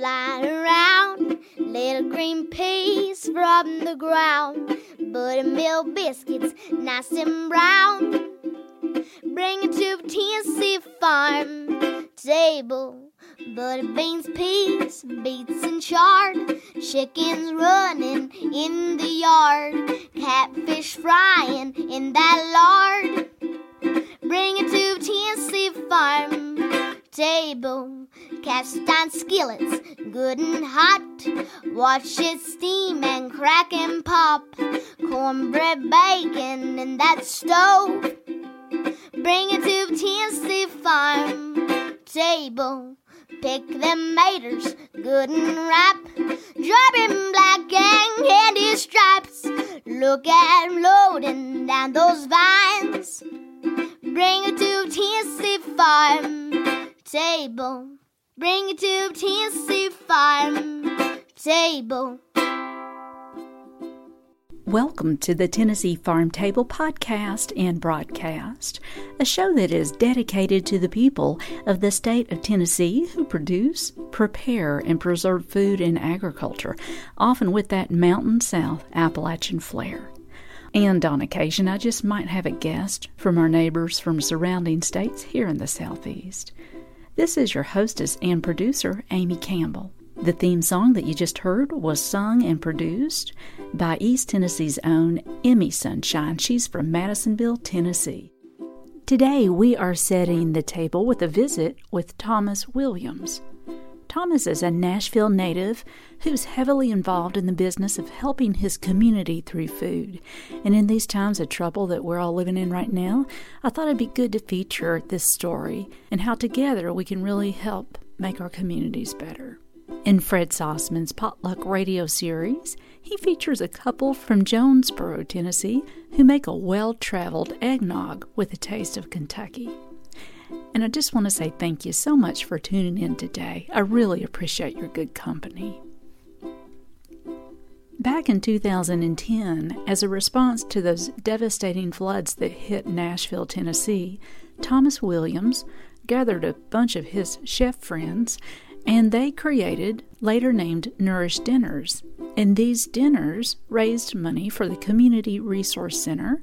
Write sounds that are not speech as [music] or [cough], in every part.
flying around. Little green peas from the ground. Buttermilk biscuits, nice and brown. Watch it steam and crack and pop. Cornbread bacon in that stove. Bring it to Tennessee farm table. Pick them maters, good and ripe. Dropping black and candy stripes. Look at 'em loading down those vines. Bring it to Tennessee farm table. Bring it to Tennessee farm table. Welcome to the Tennessee Farm Table podcast and broadcast, a show that is dedicated to the people of the state of Tennessee who produce, prepare, and preserve food and agriculture, often with that Mountain South Appalachian flair. And on occasion, I just might have a guest from our neighbors from surrounding states here in the Southeast. This is your hostess and producer, Amy Campbell. The theme song that you just heard was sung and produced by East Tennessee's own Emmy Sunshine. She's from Madisonville, Tennessee. Today we are setting the table with a visit with Thomas Williams. Thomas is a Nashville native who's heavily involved in the business of helping his community through food. And in these times of trouble that we're all living in right now, I thought it'd be good to feature this story and how together we can really help make our communities better. In Fred Sauceman's Potluck radio series, he features a couple from Jonesboro, Tennessee, who make a well traveled eggnog with a taste of Kentucky. And I just want to say thank you so much for tuning in today. I really appreciate your good company. Back in 2010, as a response to those devastating floods that hit Nashville, Tennessee, Thomas Williams gathered a bunch of his chef friends and they created, later named Nourish Dinners. And these dinners raised money for the Community Resource Center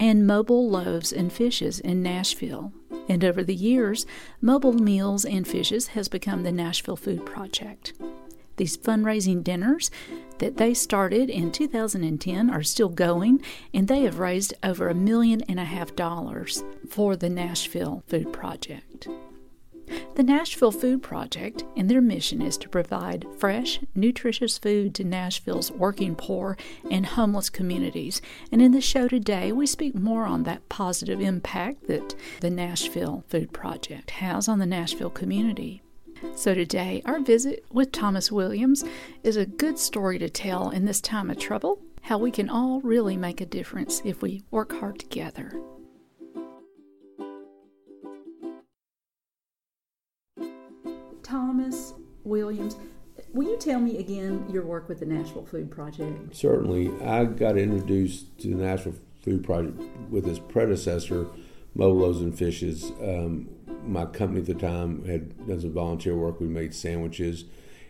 and Mobile Loaves and Fishes in Nashville. And over the years, Mobile Meals and Fishes has become the Nashville Food Project. These fundraising dinners that they started in 2010 are still going, and they have raised over a million and a half dollars for the Nashville Food Project. The Nashville Food Project and their mission is to provide fresh, nutritious food to Nashville's working poor and homeless communities. And in the show today, we speak more on that positive impact that the Nashville Food Project has on the Nashville community. So, today, our visit with Thomas Williams is a good story to tell in this time of trouble, how we can all really make a difference if we work hard together. Thomas Williams, will you tell me again your work with the Nashville Food Project? Certainly. I got introduced to the Nashville Food Project with its predecessor, Molos and Fishes. Um, my company at the time had done some volunteer work. We made sandwiches,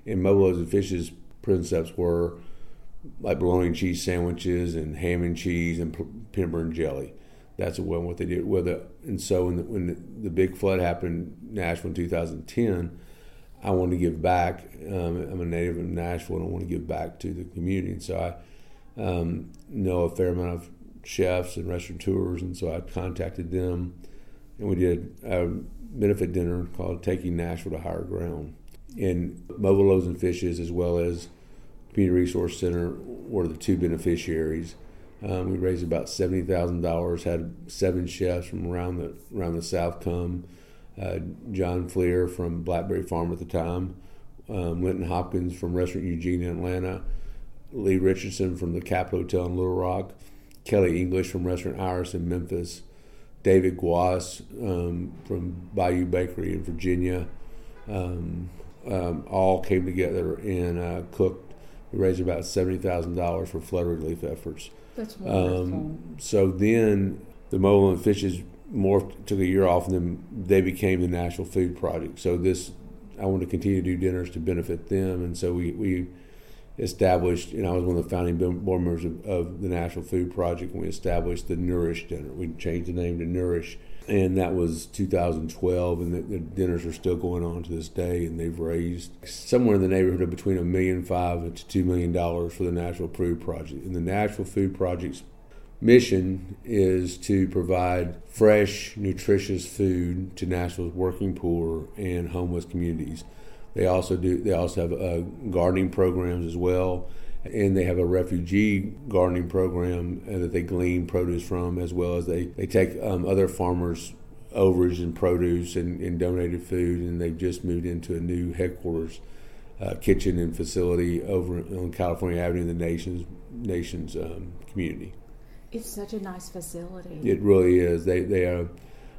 and Molos and Fishes principles were like bologna and cheese sandwiches and ham and cheese and peanut butter and jelly. That's what what they did it. And so when the, when the big flood happened in Nashville in 2010, I want to give back. Um, I'm a native of Nashville, and I want to give back to the community. And so I um, know a fair amount of chefs and restaurateurs, and so I contacted them, and we did a benefit dinner called "Taking Nashville to Higher Ground." And Mobile Loaves and Fishes, as well as Community Resource Center, were the two beneficiaries. Um, we raised about seventy thousand dollars. Had seven chefs from around the around the South come uh, John Fleer from Blackberry Farm at the time, um, Linton Hopkins from Restaurant Eugene in Atlanta, Lee Richardson from the Cap Hotel in Little Rock, Kelly English from Restaurant Iris in Memphis, David Guas um, from Bayou Bakery in Virginia, um, um all came together and uh, cooked. We raised about seventy thousand dollars for flood relief efforts. That's wonderful. Um, so then the Mobile and Fishes morphed, took a year off, and then they became the Nashville Food Project. So this I want to continue to do dinners to benefit them, and so we we established, and I was one of the founding board members of, of the Nashville Food Project, and we established the Nourish Dinner. We changed the name to Nourish, and that was 2012, and the, the, dinners are still going on to this day, and they've raised somewhere in the neighborhood of between a million five to two million dollars for the Nashville Food Project. And the Nashville Food Project's mission is to provide fresh, nutritious food to Nashville's working poor and homeless communities. They also do. They also have uh, gardening programs as well, and they have a refugee gardening program uh, that they glean produce from, as well as they they take um, other farmers' overage and produce and, and, donated food, and they've just moved into a new headquarters. Uh, kitchen and facility over on California Avenue in the nation's nation's um, community. It's such a nice facility. It really is. They they are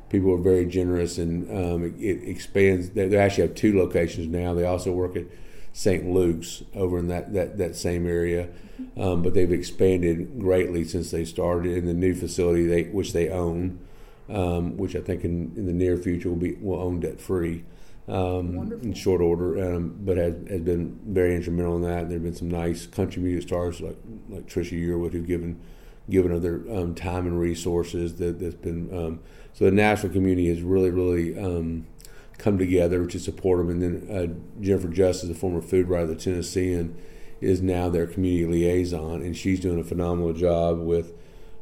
people are very generous, and um, it, it, expands. They, they, actually have two locations now. They also work at St. Luke's over in that that, that same area, um, but they've expanded greatly since they started in the new facility, they, which they own, um, which I think in, in the near future will be will own debt free. Um, in short order, um, but has, has been very instrumental in that. There have been some nice country music stars like like Trisha Yearwood who've given given of their um, time and resources that, that's been um, so the national community has really really um, come together to support them. And then uh, Jennifer Justus the former food writer of the Tennessean is now their community liaison and she's doing a phenomenal job with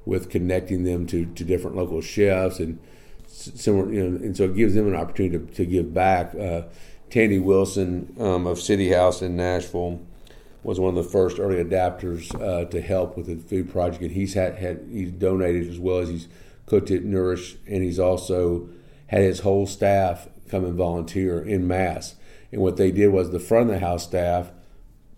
with connecting them to, to different local chefs and similar you know and so it gives them an opportunity to, to give back. Uh, Tandy Wilson um, of City House in Nashville was one of the first early adapters uh, to help with the food project, and he's had, had he's donated as well as he's cooked it, Nourish, and he's also had his whole staff come and volunteer in mass. And what they did was the front of the house staff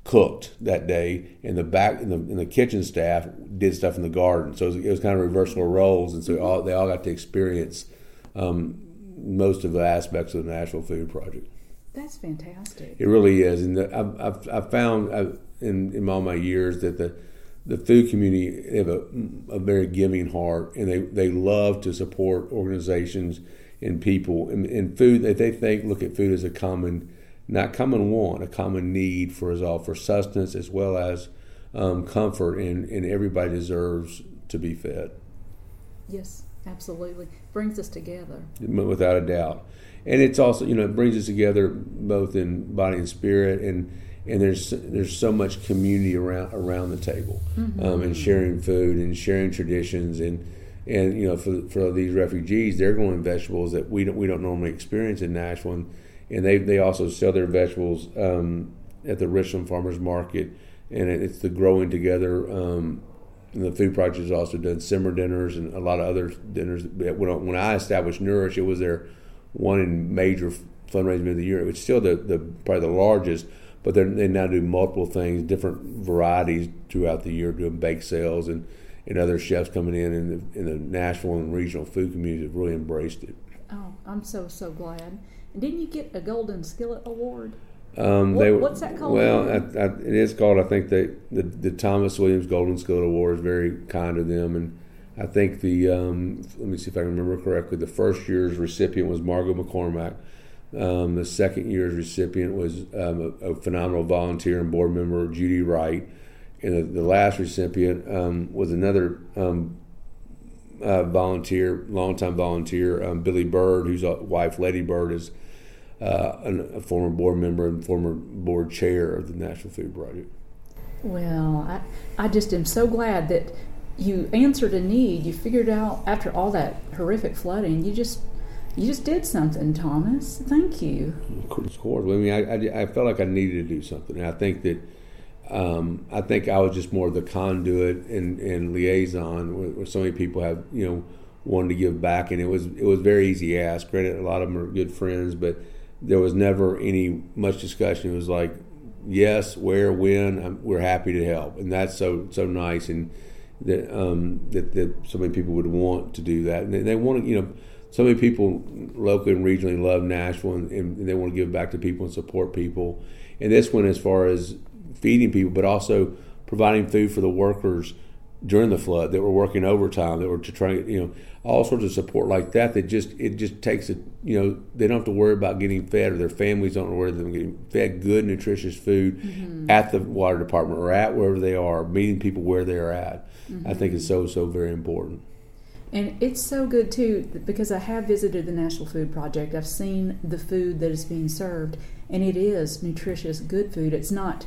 cooked that day, and the back and the, the kitchen staff did stuff in the garden. So it was, it was kind of reversal of roles, and so all, they all got to experience um, most of the aspects of the Nashville Food Project. That's fantastic. It really is, and the, I've, I've, I've found I've, in in all my years that the the food community have a, a very giving heart, and they, they love to support organizations and people. And, and food, they, they think look at food as a common, not common want, a common need for us all, for sustenance as well as um, comfort, and, and everybody deserves to be fed. Yes, absolutely. Brings us together. Without a doubt and it's also you know it brings us together both in body and spirit and and there's there's so much community around around the table mm-hmm. um, and sharing food and sharing traditions. And and you know for for these refugees they're growing vegetables that we don't we don't normally experience in Nashville. And, and they they also sell their vegetables um, at the Richland Farmers Market. And it's the growing together um, and the food project has also done. Simmer dinners and a lot of other dinners when, when I established Nourish it was their one in major fundraising of the year. It's still the, the probably the largest, but they now do multiple things, different varieties throughout the year, doing bake sales and, and other chefs coming in, and the, in the Nashville and regional food communities have really embraced it. Oh, I'm so so glad. And didn't you get a Golden Skillet Award? Um, what, they, what's that called? Well, I, I, it is called. I think the, the the Thomas Williams Golden Skillet Award is very kind to them, and I think the um, let me see if I remember correctly. The first year's recipient was Margot McCormack. Um, the second year's recipient was um, a, a, phenomenal volunteer and board member Judy Wright, and the, the last recipient um, was another um, uh, volunteer, longtime volunteer, um, Billy Bird, whose wife Letty Bird is uh, a former board member and former board chair of the Nashville Food Project. Well, I, I just am so glad that you answered a need. You figured out after all that horrific flooding. You just you just did something, Thomas. Thank you. Of course. I mean, I, I, I felt like I needed to do something. And I think that um, I think I was just more the conduit and, and liaison where, where, so many people have you know wanted to give back, and it was it was very easy to ask. Granted, a lot of them are good friends, but there was never any much discussion. It was like, yes, where, when, I'm, we're happy to help, and that's so so nice and that um, that, that so many people would want to do that, and they, they want to, you know, so many people locally and regionally love Nashville, and, and, they want to give back to people and support people. And this one, as far as feeding people, but also providing food for the workers during the flood that were working overtime that were to try you know all sorts of support like that that just it just takes it you know they don't have to worry about getting fed or their families don't worry about them getting fed good nutritious food mm-hmm. at the water department or at wherever they are meeting people where they are at mm-hmm. i think it's so so very important and it's so good too because I have visited the Nashville Food Project. I've seen the food that is being served, and it is nutritious, good food. It's not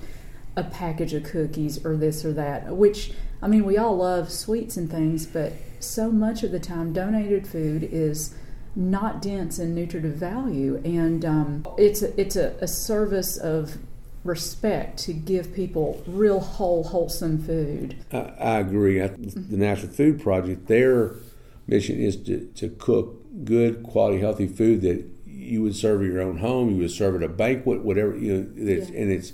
a package of cookies or this or that, which, I mean, we all love sweets and things, but so much of the time, donated food is not dense in nutritive value. And um, it's, a, it's a, a service of respect to give people real whole, wholesome food. I, I agree. Mm-hmm. the Nashville Food Project, their mission is to, to cook good, quality, healthy food that you would serve at your own home, you would serve at a banquet, whatever, you know, yeah. and it's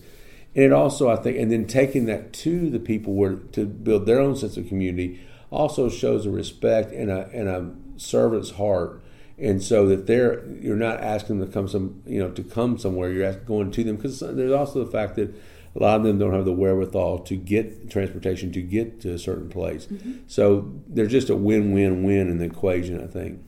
and it also, I think, and then taking that to the people where to build their own sense of community also shows a respect and a and a servant's heart, and so that they're you're not asking them to come some you know to come somewhere. You're going to them because there's also the fact that a lot of them don't have the wherewithal to get transportation to get to a certain place. Mm-hmm. So there's just a win-win-win in the equation, I think.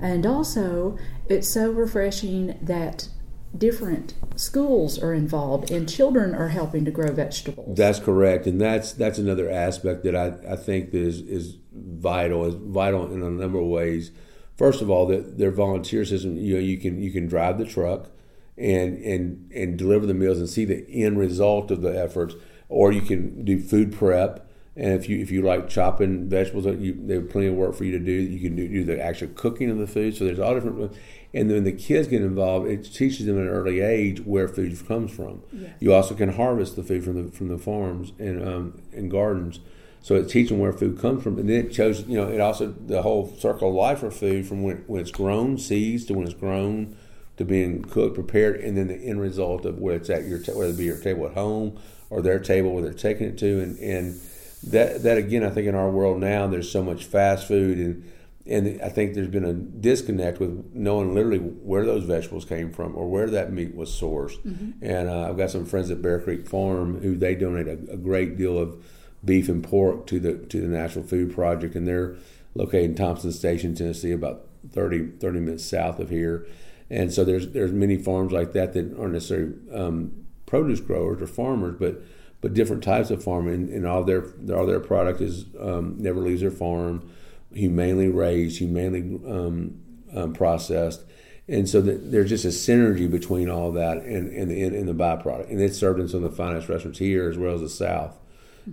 And also, it's so refreshing that different schools are involved and children are helping to grow vegetables. That's correct, and that's that's another aspect that I, I think is is vital is vital in a number of ways. First of all, that their volunteer system, you know, you can you can drive the truck and and and deliver the meals and see the end result of the efforts, or you can do food prep. And if you if you like chopping vegetables, you, there's plenty of work for you to do. You can do, do the actual cooking of the food. So there's all different and then the kids get involved, it teaches them at an early age where food comes from. Yes. You also can harvest the food from the from the farms and um, and gardens. So it teaches them where food comes from, and then it shows you know it also the whole circle of life of food from when, when it's grown, seeds to when it's grown, to being cooked, prepared, and then the end result of where it's at your whether it be your table at home or their table where they're taking it to, and and that that again I think in our world now there's so much fast food and and I think there's been a disconnect with knowing literally where those vegetables came from or where that meat was sourced. Mm-hmm. And uh, I've got some friends at Bear Creek Farm who they donate a, a, great deal of beef and pork to the to the Nashville Food Project, and they're located in Thompson Station, Tennessee, about 30, 30 minutes south of here. And so there's there's many farms like that that aren't necessarily um, produce growers or farmers, but but different types of farming, and all their all their product is um, never leaves their farm humanely raised, humanely um, um, processed. And so the, there's just a synergy between all that and, and, the, and the byproduct. And it's served in some of the finest restaurants here as well as the South.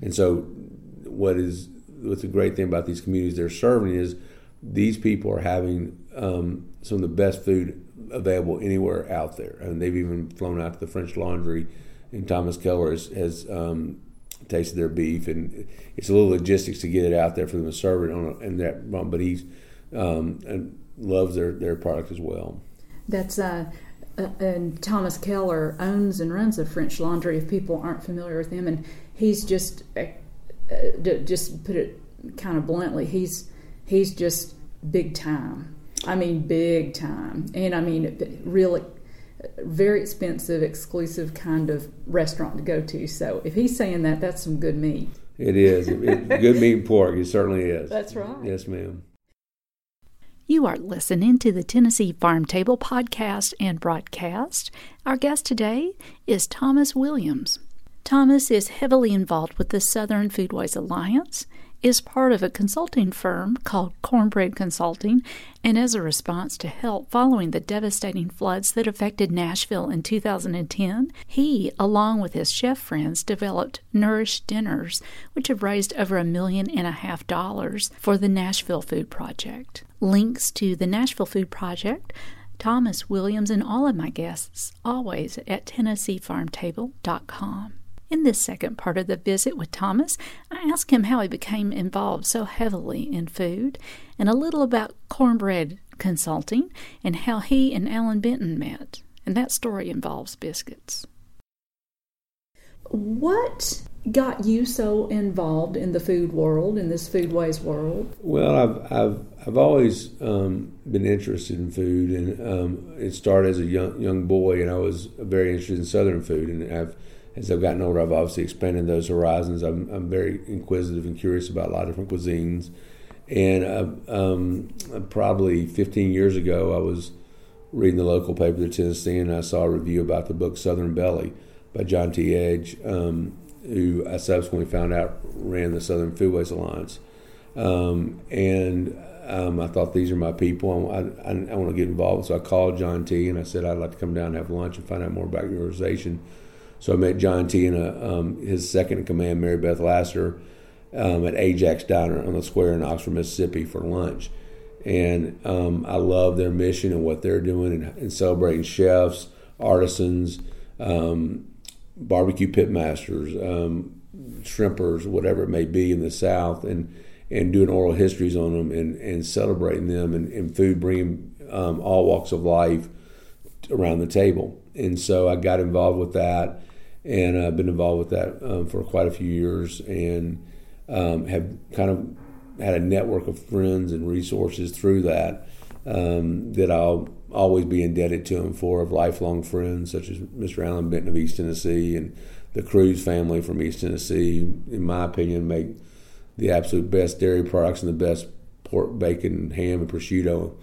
And so what is what's the great thing about these communities they're serving is these people are having um, some of the best food available anywhere out there. And they've even flown out to the French Laundry, and Thomas Keller has, has um, tasted their beef, and it's a little logistics to get it out there for them to serve it on, a, and that. But he's um, and loves their their product as well. That's uh, uh, and Thomas Keller owns and runs a French Laundry. If people aren't familiar with him, and he's just uh, uh just put it kind of bluntly, he's he's just big time. I mean, big time, and I mean, really very expensive, exclusive kind of restaurant to go to. So if he's saying that, that's some good meat. It is. It, good meat and pork. It certainly is. [laughs] That's right. Yes, ma'am. You are listening to the Tennessee Farm Table podcast and broadcast. Our guest today is Thomas Williams. Thomas is heavily involved with the Southern Foodways Alliance is part of a consulting firm called Cornbread Consulting, and as a response to help following the devastating floods that affected Nashville in 2010, he, along with his chef friends, developed Nourish Dinners, which have raised over a million and a half dollars for the Nashville Food Project. Links to the Nashville Food Project Thomas Williams and all of my guests always at TennesseeFarmTable.com. In this second part of the visit with Thomas, I ask him how he became involved so heavily in food and a little about cornbread consulting and how he and Allan Benton met. And that story involves biscuits. What got you so involved in the food world, in this foodways world? Well, I've I've I've always um, been interested in food, and um, it started as a young young boy, and I was very interested in Southern food, and I've as I've gotten older, I've obviously expanded those horizons. I'm, I'm very inquisitive and curious about a lot of different cuisines. And uh, um, probably 15 years ago, I was reading the local paper, the Tennessean, and I saw a review about the book Southern Belly by John T. Edge, um, who I subsequently found out ran the Southern Foodways Alliance. Um, and um, I thought these are my people. I, I, I, want to get involved. So I called John T. and I said I'd like to come down and have lunch and find out more about your organization. So I met John T. and a, um, his second in command, Mary Beth Lasseter, um, at Ajax Diner on the square in Oxford, Mississippi for lunch. And um, I love their mission and what they're doing and, and celebrating chefs, artisans, um, barbecue pitmasters, um, shrimpers, whatever it may be in the South, and and doing oral histories on them and, and celebrating them and, and food bringing um, all walks of life around the table. And so I got involved with that, and I've been involved with that um, for quite a few years, and um, have kind of had a network of friends and resources through that um, that I'll always be indebted to them for, of lifelong friends such as Mr. Allan Benton of East Tennessee and the Cruze family from East Tennessee. In my opinion, make the absolute best dairy products and the best pork, bacon, ham, and prosciutto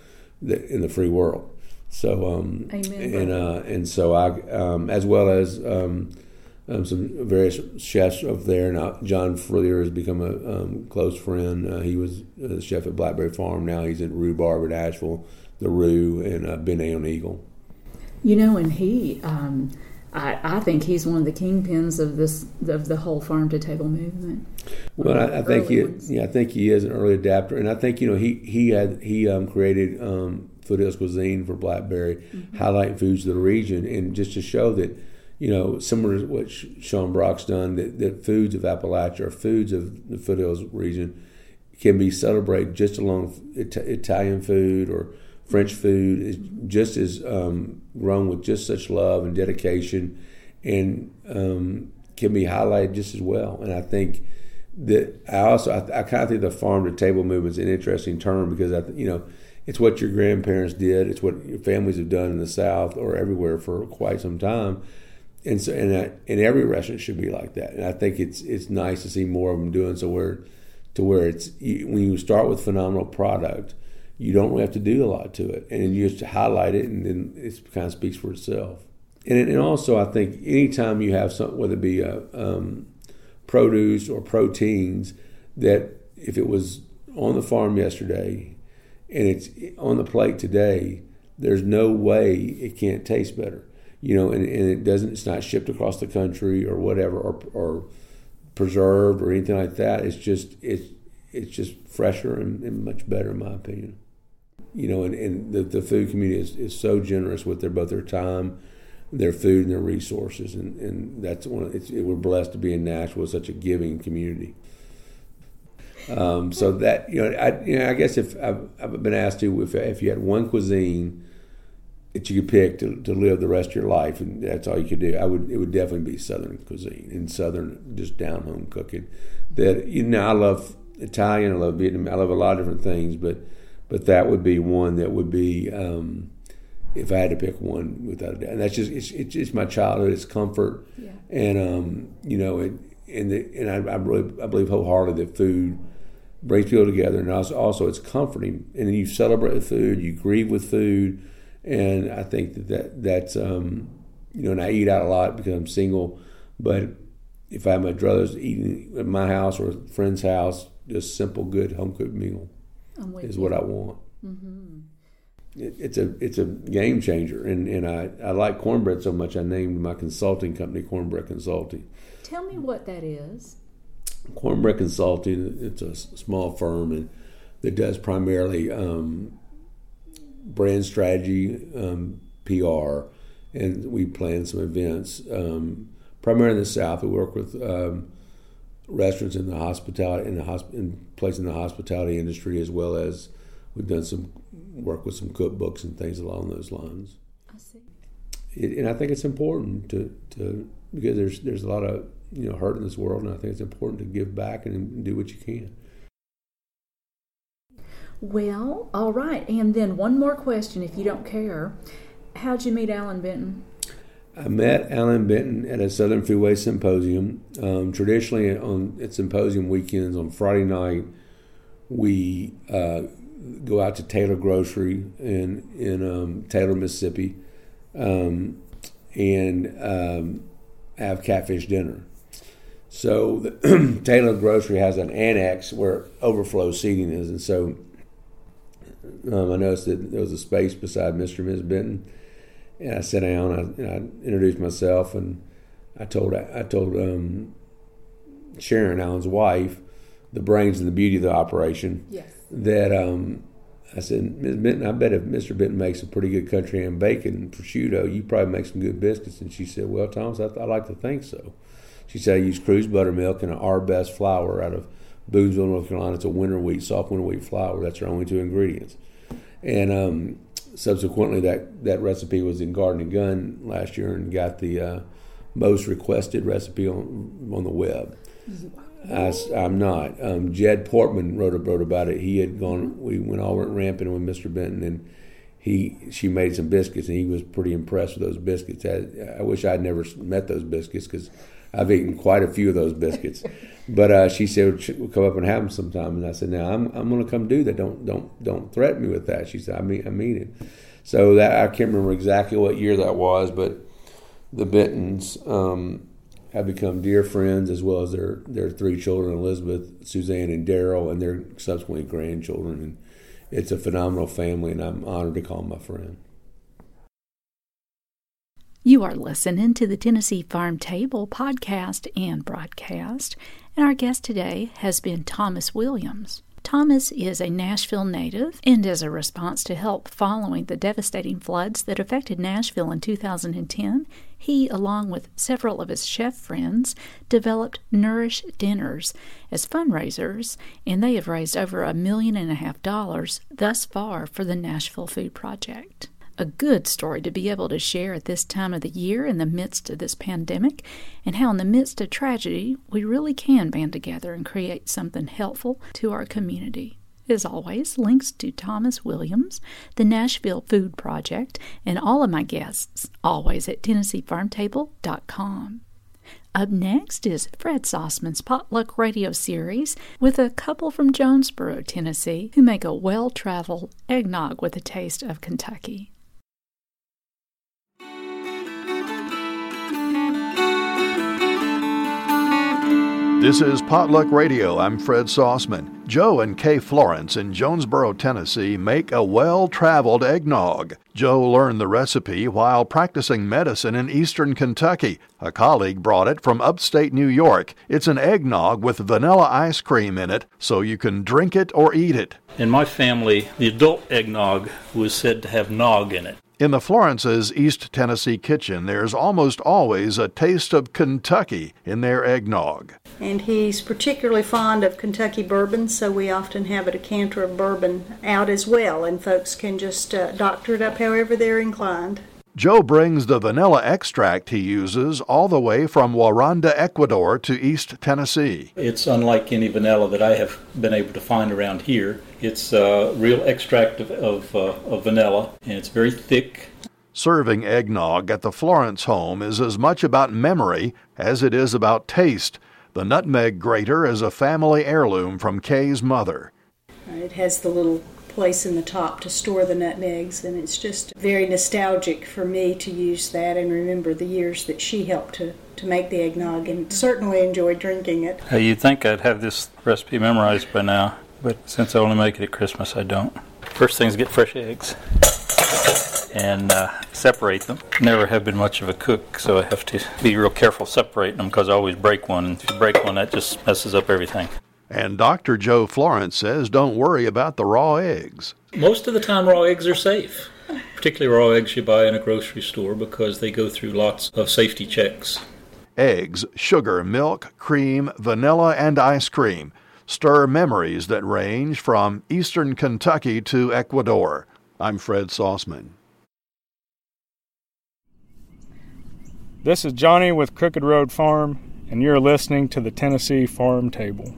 in the free world. So, um, Amen. And uh, and so I, um, as well as um, um, some various chefs up there. Now, John Fleer has become a um, close friend. Uh, he was a chef at Blackberry Farm. Now he's at Rhubarb at Asheville, the Rhu, and uh, Benne on Eagle. You know, and he, um, I, I think he's one of the kingpins of this of the whole farm to table movement. Well, I, I think he, ones. yeah, I think he is an early adapter, and I think you know he he had he um, created um, Foothills Cuisine for Blackberry, mm-hmm. highlighting foods of the region, and just to show that you know, similar to what Sean Brock's done, that, that foods of Appalachia or foods of the foothills region can be celebrated just along it- Italian food or French food is just as um, grown with just such love and dedication, and um, can be highlighted just as well. And I think that I also I, I kind of think the farm to table movement is an interesting term because I you know it's what your grandparents did, it's what your families have done in the South or everywhere for quite some time and so and, I, and every restaurant should be like that. And I think it's it's nice to see more of them doing so where to where it's when you start with phenomenal product, you don't really have to do a lot to it, and you just highlight it, and then it kind of speaks for itself. And and also I think anytime you have something, whether it be a, um, produce or proteins, that if it was on the farm yesterday and it's on the plate today, there's no way it can't taste better you know, and, and it doesn't, it's not shipped across the country or whatever, or, or preserved or anything like that. It's just, it's, it's just fresher and, and much better, in my opinion. You know, and, and the, the food community is, is so generous with their both their time, their food, and their resources, and, and that's one. It's, it, we're blessed to be in Nashville, such a giving community. Um, so that you know, I, you know, I guess if I've, I've been asked to, if if you had one cuisine that you could pick to, to live the rest of your life, and that's all you could do. I would it would definitely be Southern cuisine and Southern just down home cooking. That you know, I love Italian, I love Vietnam, I love a lot of different things, but but that would be one that would be um, if I had to pick one without a doubt. And that's just it's it's, it's my childhood, it's comfort, yeah. and um, you know, it, and the, and I, I really I believe wholeheartedly that food brings people together, and also, also it's comforting. And then you celebrate with food, you grieve with food and I think that, that that's um, you know, and I eat out a lot because I'm single, but if I have my druthers eating at my house or a friend's house, just simple, good home cooked meal is you. what I want. Mm-hmm. It, it's a it's a game changer, and, and I, I like cornbread so much I named my consulting company Cornbread Consulting. Tell me what that is. Cornbread Consulting. It's a small firm and that does primarily um, brand strategy, um, PR, and we plan some events. Um, primarily in the South, we work with um, restaurants in the hospitality in the hosp- in place in the hospitality industry, as well as we've done some work with some cookbooks and things along those lines. I see. It, and I think it's important to, to because there's there's a lot of you know hurt in this world, and I think it's important to give back and do what you can. Well, all right. And then one more question, if you don't care. How'd you meet Allan Benton? I met Allan Benton at a Southern Foodway Symposium. Um, traditionally, on at symposium weekends on Friday night, we uh, go out to Taylor Grocery in in um, Taylor, Mississippi, um, and um, have catfish dinner. So the, [clears throat] Taylor Grocery has an annex where overflow seating is, and so um, I noticed that there was a space beside Mr. and Ms. Benton, and I sat down. I, I introduced myself, and I told I told um, Sharon, Allan's wife, the brains and the beauty of the operation. Yes. That um, I said, Ms. Benton, I bet if Mr. Benton makes a pretty good country ham bacon and prosciutto, you probably make some good biscuits. And she said, Well, Thomas, I, I like to think so. She said, I use Cruze buttermilk and our best flour out of Boonsville, North Carolina. It's a winter wheat, soft winter wheat flour. That's our only two ingredients. And um, subsequently, that, that recipe was in Garden and Gun last year and got the uh, most requested recipe on, on the web. I, am not. Um, Jed Portman wrote a, wrote about it. He had gone. We went all went ramping with Mr. Benton, and he she made some biscuits, and he was pretty impressed with those biscuits. I, I wish I'd never met those biscuits because I've eaten quite a few of those biscuits. [laughs] but uh, she said we'll come up and have them sometime, and I said, "Now I'm I'm going to come do that. Don't don't don't threaten me with that." She said, "I mean I mean it." So that I can't remember exactly what year that was, but the Bentons. Um, have become dear friends, as well as their their three children, Elizabeth, Suzanne, and Daryl, and their subsequently grandchildren. And it's a phenomenal family, and I'm honored to call them my friend. You are listening to the Tennessee Farm Table podcast and broadcast, and our guest today has been Thomas Williams. Thomas is a Nashville native, and as a response to help following the devastating floods that affected Nashville in 2010, he, along with several of his chef friends, developed Nourish Dinners as fundraisers, and they have raised over a million and a half dollars thus far for the Nashville Food Project a good story to be able to share at this time of the year in the midst of this pandemic, and how, in the midst of tragedy, we really can band together and create something helpful to our community. As always, links to Thomas Williams, the Nashville Food Project, and all of my guests, always at TennesseeFarmTable.com. Up next is Fred Sauceman's Potluck Radio Series with a couple from Jonesboro, Tennessee, who make a well traveled eggnog with a taste of Kentucky. This is Potluck Radio. I'm Fred Sauceman. Joe and Kay Florence in Jonesboro, Tennessee make a well traveled eggnog. Joe learned the recipe while practicing medicine in eastern Kentucky. A colleague brought it from upstate New York. It's an eggnog with vanilla ice cream in it, so you can drink it or eat it. In my family, the adult eggnog was said to have nog in it. In the Florence's East Tennessee kitchen, there's almost always a taste of Kentucky in their eggnog. And he's particularly fond of Kentucky bourbon, so we often have a decanter of bourbon out as well, and folks can just uh, doctor it up however they're inclined. Joe brings the vanilla extract he uses all the way from Waranda, Ecuador to East Tennessee. It's unlike any vanilla that I have been able to find around here. It's a uh, real extract of, of, uh, of vanilla, and it's very thick. Serving eggnog at the Florence home is as much about memory as it is about taste. The nutmeg grater is a family heirloom from Kay's mother. It has the little place in the top to store the nutmegs, and it's just very nostalgic for me to use that and remember the years that she helped to, to make the eggnog and certainly enjoy drinking it. Uh, you'd think I'd have this recipe memorized by now, but since I only make it at Christmas, I don't. First thing is get fresh eggs and uh, separate them. Never have been much of a cook, so I have to be real careful separating them because I always break one. And if you break one, that just messes up everything. And Dr. Joe Florence says don't worry about the raw eggs. Most of the time, raw eggs are safe, particularly raw eggs you buy in a grocery store because they go through lots of safety checks. Eggs, sugar, milk, cream, vanilla, and ice cream stir memories that range from eastern Kentucky to Ecuador. I'm Fred Sauceman. This is Johnny with Crooked Road Farm, and you're listening to the Tennessee Farm Table.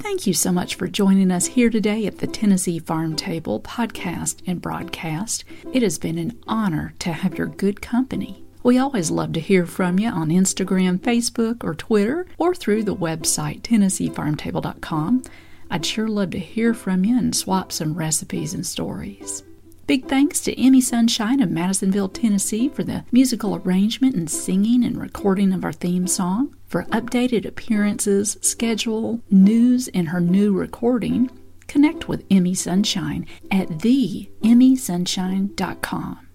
Thank you so much for joining us here today at the Tennessee Farm Table podcast and broadcast. It has been an honor to have your good company. We always love to hear from you on Instagram, Facebook, or Twitter, or through the website TennesseeFarmTable.com. I'd sure love to hear from you and swap some recipes and stories. Big thanks to Emmy Sunshine of Madisonville, Tennessee for the musical arrangement and singing and recording of our theme song. For updated appearances, schedule, news, and her new recording, connect with Emmy Sunshine at theemmysunshine.com.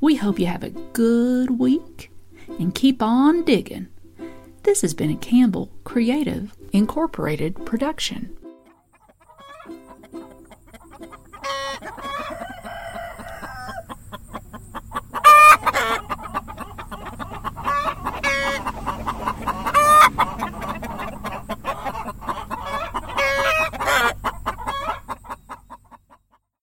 We hope you have a good week and keep on digging. This has been a Campbell Creative Incorporated production.